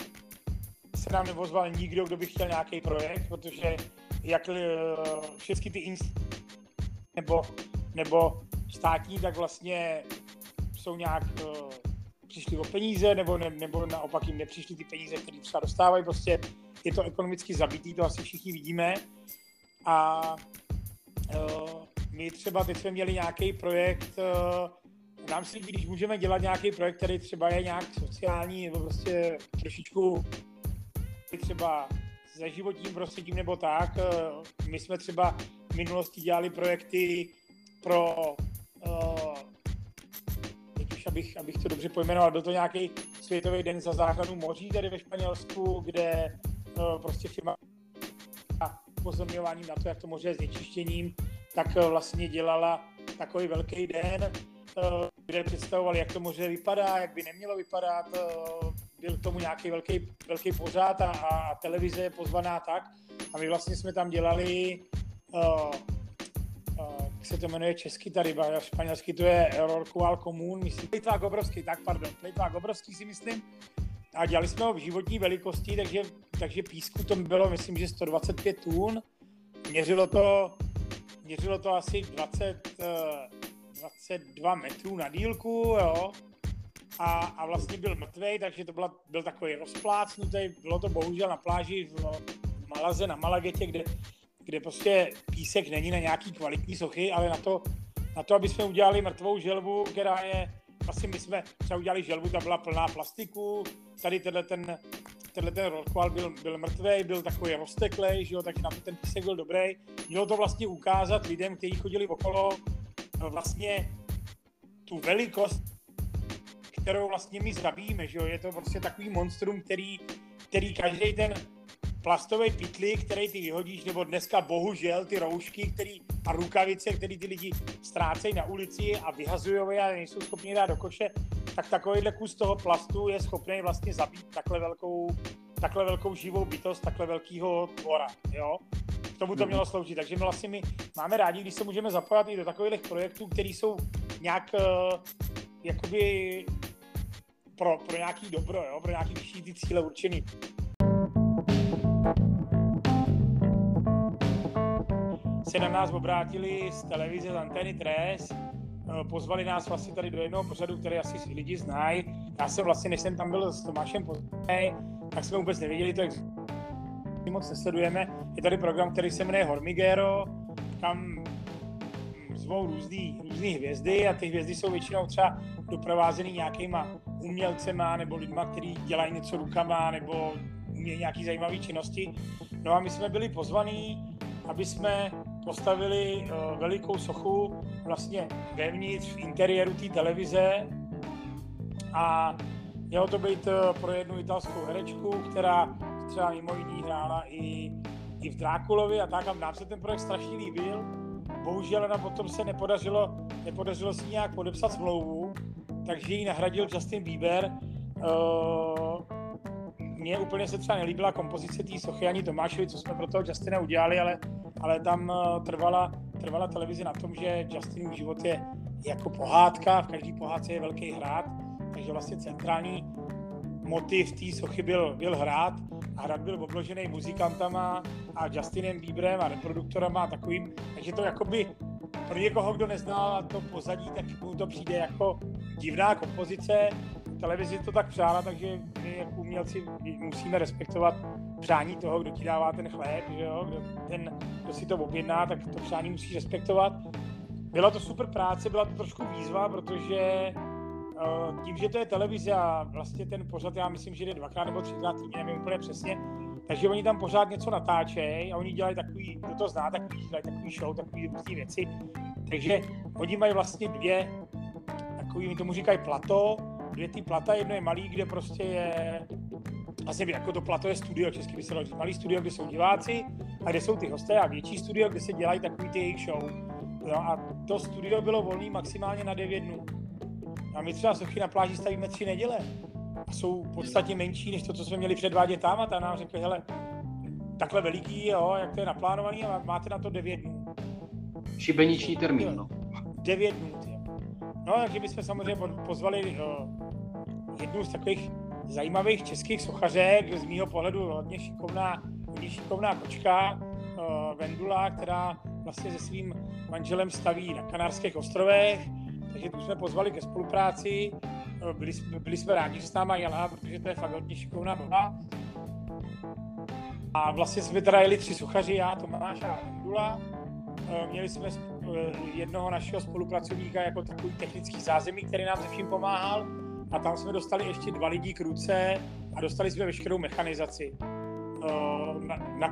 se nám nevozval nikdo, kdo by chtěl nějaký projekt, protože jak uh, všechny ty inst- nebo, nebo státní, tak vlastně jsou nějak uh, přišli o peníze, nebo, ne, nebo naopak jim nepřišly ty peníze, které třeba dostávají. Prostě je to ekonomicky zabitý, to asi všichni vidíme. A my třeba teď jsme měli nějaký projekt, nám si když můžeme dělat nějaký projekt, který třeba je nějak sociální nebo prostě trošičku třeba se životním prostředím nebo tak. My jsme třeba v minulosti dělali projekty pro abych, abych to dobře pojmenoval, byl to nějaký světový den za záchranu moří tady ve Španělsku, kde uh, prostě firma upozorňováním na to, jak to moře je znečištěním, tak uh, vlastně dělala takový velký den, kde představovali, jak to moře vypadá, jak by nemělo vypadat. Byl k tomu nějaký velký, velký pořád a, a televize je pozvaná tak. A my vlastně jsme tam dělali uh, se to jmenuje česky ta ryba, a španělsky to je Rorqual Común, myslím, plejtvák obrovský, tak pardon, plejtvák obrovský si myslím. A dělali jsme ho v životní velikosti, takže, takže písku to bylo, myslím, že 125 tun. Měřilo to, měřilo to asi 20, 22 eh, metrů na dílku, jo. A, a vlastně byl mrtvý, takže to byla, byl takový rozplácnutý. Bylo to bohužel na pláži v Malaze, na Malagetě, kde kde prostě písek není na nějaký kvalitní sochy, ale na to, na to, aby jsme udělali mrtvou želvu, která je, vlastně my jsme třeba udělali želvu, ta byla plná plastiku, tady tenhle ten, tenhle ten rorqual byl, byl mrtvý, byl takový rozteklý, že jo, takže na to ten písek byl dobrý. Mělo to vlastně ukázat lidem, kteří chodili okolo, vlastně tu velikost, kterou vlastně my zabijíme, že jo, je to prostě takový monstrum, který, který každý ten plastový pytlík, který ty vyhodíš, nebo dneska bohužel ty roušky který, a rukavice, které ty lidi ztrácejí na ulici a vyhazují a nejsou schopni dát do koše, tak takovýhle kus toho plastu je schopný vlastně zabít takhle velkou, takhle velkou živou bytost, takhle velkého tvora. Jo? K tomu to mhm. mělo sloužit. Takže my vlastně my máme rádi, když se můžeme zapojit i do takových projektů, které jsou nějak uh, jakoby pro, pro nějaký dobro, jo? pro nějaký vyšší ty cíle určený. Se na nás obrátili z televize, z Anteny Tres, eh, pozvali nás vlastně tady do jednoho pořadu, který asi lidi znají. Já jsem vlastně, než jsem tam byl s Tomášem pozvaný, tak jsme vůbec nevěděli to, jak moc nesledujeme. Je tady program, který se jmenuje Hormigero, tam zvou různý, různý hvězdy a ty hvězdy jsou většinou třeba doprovázený nějakýma umělcema nebo lidma, kteří dělají něco rukama nebo nějaký zajímavé činnosti. No a my jsme byli pozvaní, aby jsme postavili uh, velikou sochu vlastně vevnitř v interiéru té televize a mělo to být uh, pro jednu italskou herečku, která třeba mimo jiný hrála i, i v Drákulovi a tak a nám se ten projekt strašně líbil. Bohužel nám potom se nepodařilo, nepodařilo si nějak podepsat smlouvu, takže ji nahradil Justin Bieber. Uh, mně úplně se třeba nelíbila kompozice té sochy ani Tomášovi, co jsme pro toho Justina udělali, ale ale tam eh, trvala, trvala televize na tom, že Justinův život je jako pohádka, v každé pohádce je velký hrát, takže vlastně centrální motiv té sochy byl, byl hrát a hrad byl obložený muzikantama a Justinem Bieberem a reproduktorama a takovým, takže to jakoby pro někoho, kdo nezná to pozadí, tak mu to přijde jako divná kompozice. Televizi to tak přála, takže my jako umělci musíme respektovat přání toho, kdo ti dává ten chléb, že jo? Kdo, ten, kdo si to objedná, tak to přání musí respektovat. Byla to super práce, byla to trošku výzva, protože uh, tím, že to je televize a vlastně ten pořad, já myslím, že jde dvakrát nebo třikrát týdně, nevím úplně přesně, takže oni tam pořád něco natáčejí a oni dělají takový, kdo to zná, takový, dělají takový show, takový různé věci. Takže oni mají vlastně dvě, takový, mi tomu říkají plato, dvě ty plata, jedno je malý, kde prostě je vlastně jako to plato je studio, český by se dalo malý studio, kde jsou diváci a kde jsou ty hosté a větší studio, kde se dělají takový ty jejich show. No a to studio bylo volné maximálně na 9 dnů. A my třeba sochy na pláži stavíme tři neděle. A jsou v podstatě menší než to, co jsme měli předvádět tam a ta nám řekli, hele, takhle veliký, jo, jak to je naplánovaný a máte na to 9 dnů. Šibeniční termín, no. 9 dnů, No, takže bychom samozřejmě pozvali uh, jednu z takových zajímavých českých sochařek, z mýho pohledu hodně šikovná, hodně šikovná kočka, uh, Vendula, která vlastně se svým manželem staví na Kanárských ostrovech, takže tu jsme pozvali ke spolupráci. Uh, byli, byli jsme rádi, že s náma jela, protože to je fakt hodně šikovná baba. A vlastně jsme teda jeli tři sochaři, já, Tomáš a Vendula. Eh, měli jsme jednoho našeho spolupracovníka jako takový technický zázemí, který nám se vším pomáhal a tam jsme dostali ještě dva lidi k ruce a dostali jsme veškerou mechanizaci. Na, na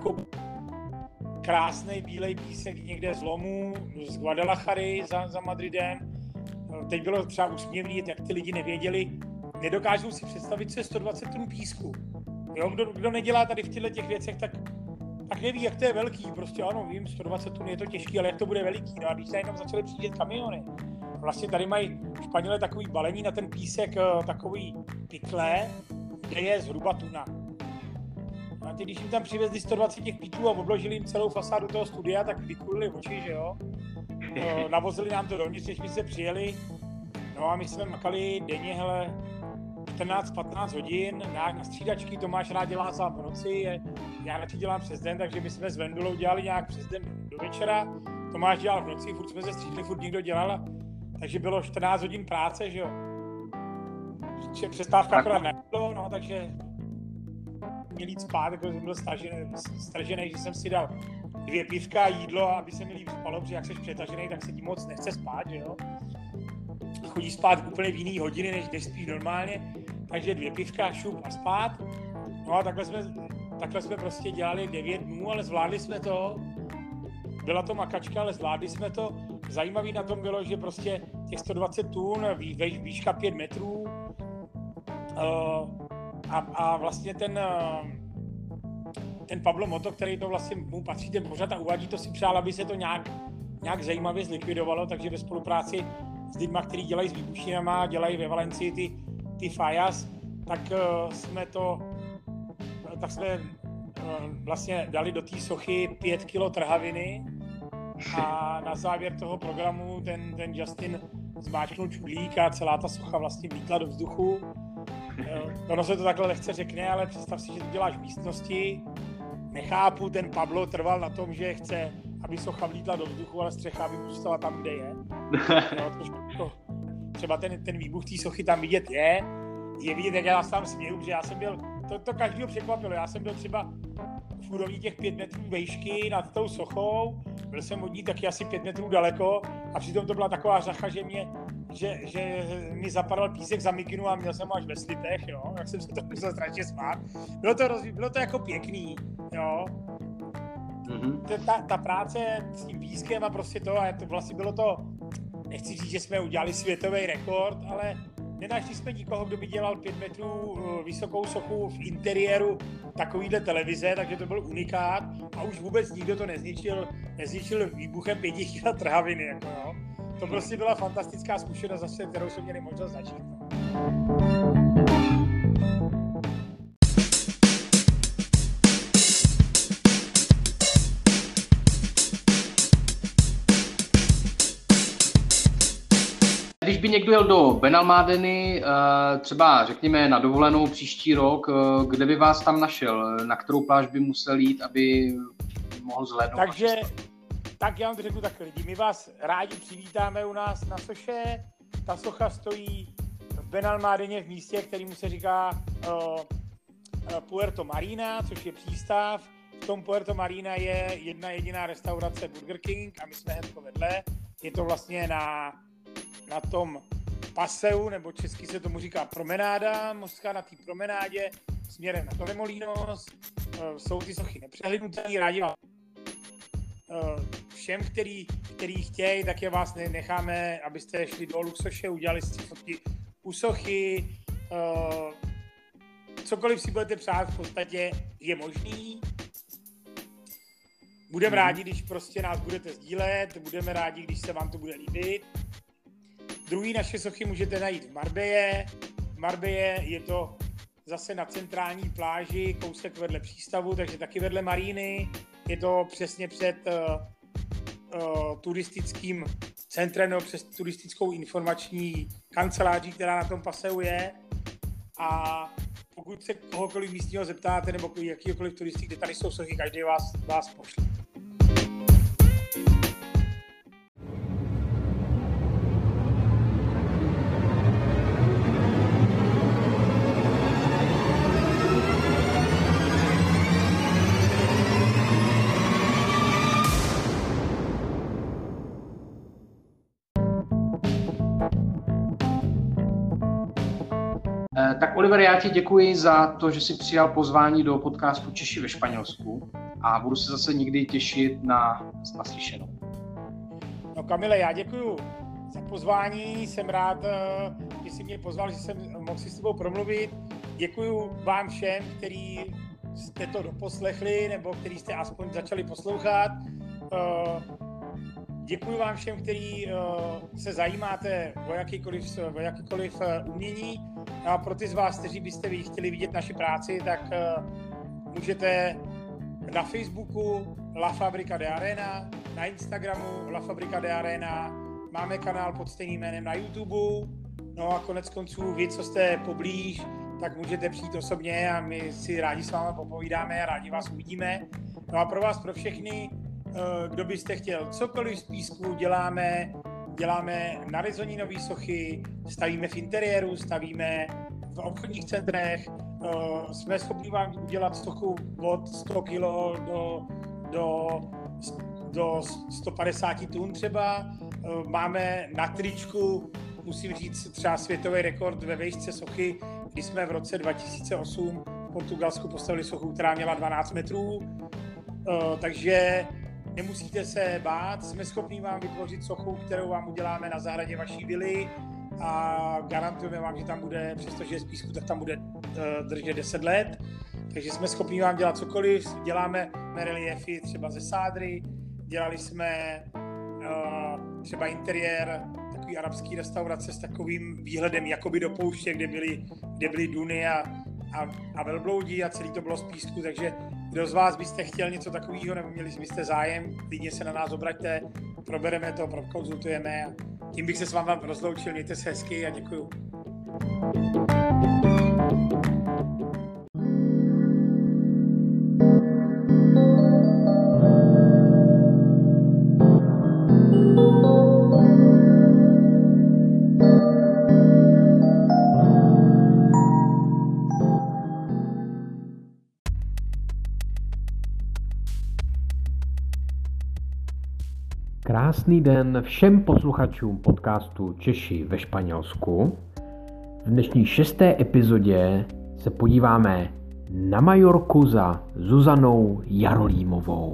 krásný bílej písek někde z Lomu, z Guadalajary za, za Madridem. Teď bylo třeba usměvný, jak ty lidi nevěděli, nedokážou si představit, co je 120 tun písku. Jo, kdo, kdo nedělá tady v těchto těch věcech, tak, tak neví, jak to je velký. Prostě ano, vím, 120 tun je to těžký, ale jak to bude veliký. No a když se jenom začaly přijíždět kamiony, vlastně tady mají Španělé takový balení na ten písek, eh, takový pikle, kde je zhruba tuna. A ty, když jim tam přivezli 120 těch píků a obložili jim celou fasádu toho studia, tak vykulili oči, že jo. No, navozili nám to dovnitř, než my se přijeli. No a my jsme makali denně, hele, 14-15 hodin, nějak na střídačky, Tomáš rád dělá sám v noci, já radši dělám přes den, takže my jsme s Vendulou dělali nějak přes den do večera, Tomáš dělal v noci, furt jsme se střídli, furt někdo dělal, takže bylo 14 hodin práce, že jo. Přestávka akorát nebylo, no, takže měl jít spát, jako jsem byl stažený, stražený, že jsem si dal dvě pivka a jídlo, aby se mi líp spalo, protože jak jsi přetažený, tak se ti moc nechce spát, že jo. Chodí spát úplně v jiný hodiny, než když spíš normálně, takže dvě pivka, šup a spát. No a takhle jsme, takhle jsme prostě dělali devět dnů, ale zvládli jsme to. Byla to makačka, ale zvládli jsme to. Zajímavý na tom bylo, že prostě těch 120 tun, výška 5 metrů, uh, a, a vlastně ten, eh, ten Pablo Moto, který to vlastně mu patří ten pořad a uvádí to si přál, aby se to nějak, nějak zajímavě zlikvidovalo, takže ve spolupráci s lidmi, kteří dělají s výbušninama, dělají ve Valencii ty, ty Fajas, tak uh, jsme to, tak jsme vlastně dali do té sochy pět kilo trhaviny a na závěr toho programu ten, ten Justin zmáčknul čudlík a celá ta socha vlastně vlítla do vzduchu ono se to takhle lehce řekne, ale představ si, že to děláš v místnosti. Nechápu, ten Pablo trval na tom, že chce, aby socha vlítla do vzduchu, ale střecha by zůstala tam, kde je. (laughs) No, to, třeba ten, ten výbuch té sochy tam vidět je. Je vidět, jak já tam směju, že já jsem byl, to, to každého překvapilo, já jsem byl třeba v úrovni těch pět metrů vejšky nad tou sochou, byl jsem od ní taky asi pět metrů daleko a přitom to byla taková řacha, že mě že, že mi zapadal písek za mikinu a měl jsem až ve slipech, jo, jak jsem se to musel strašně smát. Bylo to, roz, bylo to jako pěkný, jo. Mm-hmm. Ta, ta, práce s tím pískem a prostě to, a to vlastně bylo to, nechci říct, že jsme udělali světový rekord, ale nenašli jsme nikoho, kdo by dělal pět metrů eh, vysokou sochu v interiéru takovýhle televize, takže to byl unikát a už vůbec nikdo to nezničil, nezničil výbuchem pěti kg trhaviny, jako jo to prostě byla fantastická zkušenost, zase, kterou jsme měli možnost začít. Když by někdo jel do Benalmádeny, eh, třeba řekněme na dovolenou příští rok, eh, kde by vás tam našel? Na kterou pláž by musel jít, aby mohl zhlédnout? Takže tak já vám to řeknu tak lidi, my vás rádi přivítáme u nás na soše. Ta socha stojí v Benalmádeně v místě, kterýmu se říká uh, Puerto Marina, což je přístav. V tom Puerto Marina je jedna jediná restaurace Burger King a my jsme hned vedle. Je to vlastně na, na tom paseu, nebo česky se tomu říká promenáda, mořská na té promenádě směrem na Torremolinos. Uh, jsou ty sochy nepřehlednutelné, rádi vás všem, který, který chtějí, tak je vás necháme, abyste šli do Luxoše, udělali si fotky u sochy, uh, cokoliv si budete přát, v podstatě je možný. Budeme mm. rádi, když prostě nás budete sdílet, budeme rádi, když se vám to bude líbit. Druhý naše sochy můžete najít v Marbeje. V Marbeje je to zase na centrální pláži, kousek vedle přístavu, takže taky vedle maríny. Je to přesně před uh, uh, turistickým centrem nebo přes turistickou informační kanceláří, která na tom paseu je. A pokud se kohokoliv místního zeptáte, nebo jakýkoliv turisty, kde tady jsou sochy, každý vás, vás pošle. Tak Oliver, já ti děkuji za to, že jsi přijal pozvání do podcastu Češi ve Španělsku a budu se zase někdy těšit na naslyšenou. No Kamile, já děkuji za pozvání, jsem rád, eh, že jsi mě pozval, že jsem mohl si s tebou promluvit. Děkuji vám všem, kteří jste to doposlechli, nebo který jste aspoň začali poslouchat. Eh, děkuji vám všem, kteří se zajímáte o jakýkoliv, o jakýkoliv umění. A pro ty z vás, kteří byste chtěli vidět naši práci, tak můžete na Facebooku La Fabrica de Arena, na Instagramu La Fabrica de Arena, máme kanál pod stejným jménem na YouTube, no a konec konců vy, co jste poblíž, tak můžete přijít osobně a my si rádi s vámi popovídáme a rádi vás uvidíme. No a pro vás, pro všechny, eh, kdo byste chtěl cokoliv z písku, děláme, děláme narezoninové sochy, stavíme v interiéru, stavíme v obchodních centrech, uh, jsme schopni vám udělat sochu od 100 kg do, do, do 150 tun třeba. Uh, máme na tričku, musím říct, třeba světový rekord ve výšce sochy, kdy jsme v roce 2008 v Portugalsku postavili sochu, která měla 12 metrů. Takže nemusíte se bát, jsme schopni vám vytvořit sochu, kterou vám uděláme na zahradě vaší vily a garantujeme vám, že tam bude, přestože je z písku, tak tam bude uh, držet 10 let. Takže jsme schopni vám dělat cokoliv. Děláme reliefy třeba ze sádry, dělali jsme uh, třeba interiér takový arabský restaurace s takovým výhledem jakoby do pouště, kde byly, kde byly duny a, a, a velbloudí a celý to bylo z písku, takže kdo z vás byste chtěl něco takového nebo měli byste zájem, klidně se na nás obraťte, probereme to, prokonzultujeme tím bych se s vámi rozloučil, mějte se hezky a děkuju. Krásný den všem posluchačům podcastu Češi ve Španělsku. V dnešní šesté epizodě se podíváme na Majorku za Zuzanou Jarolímovou.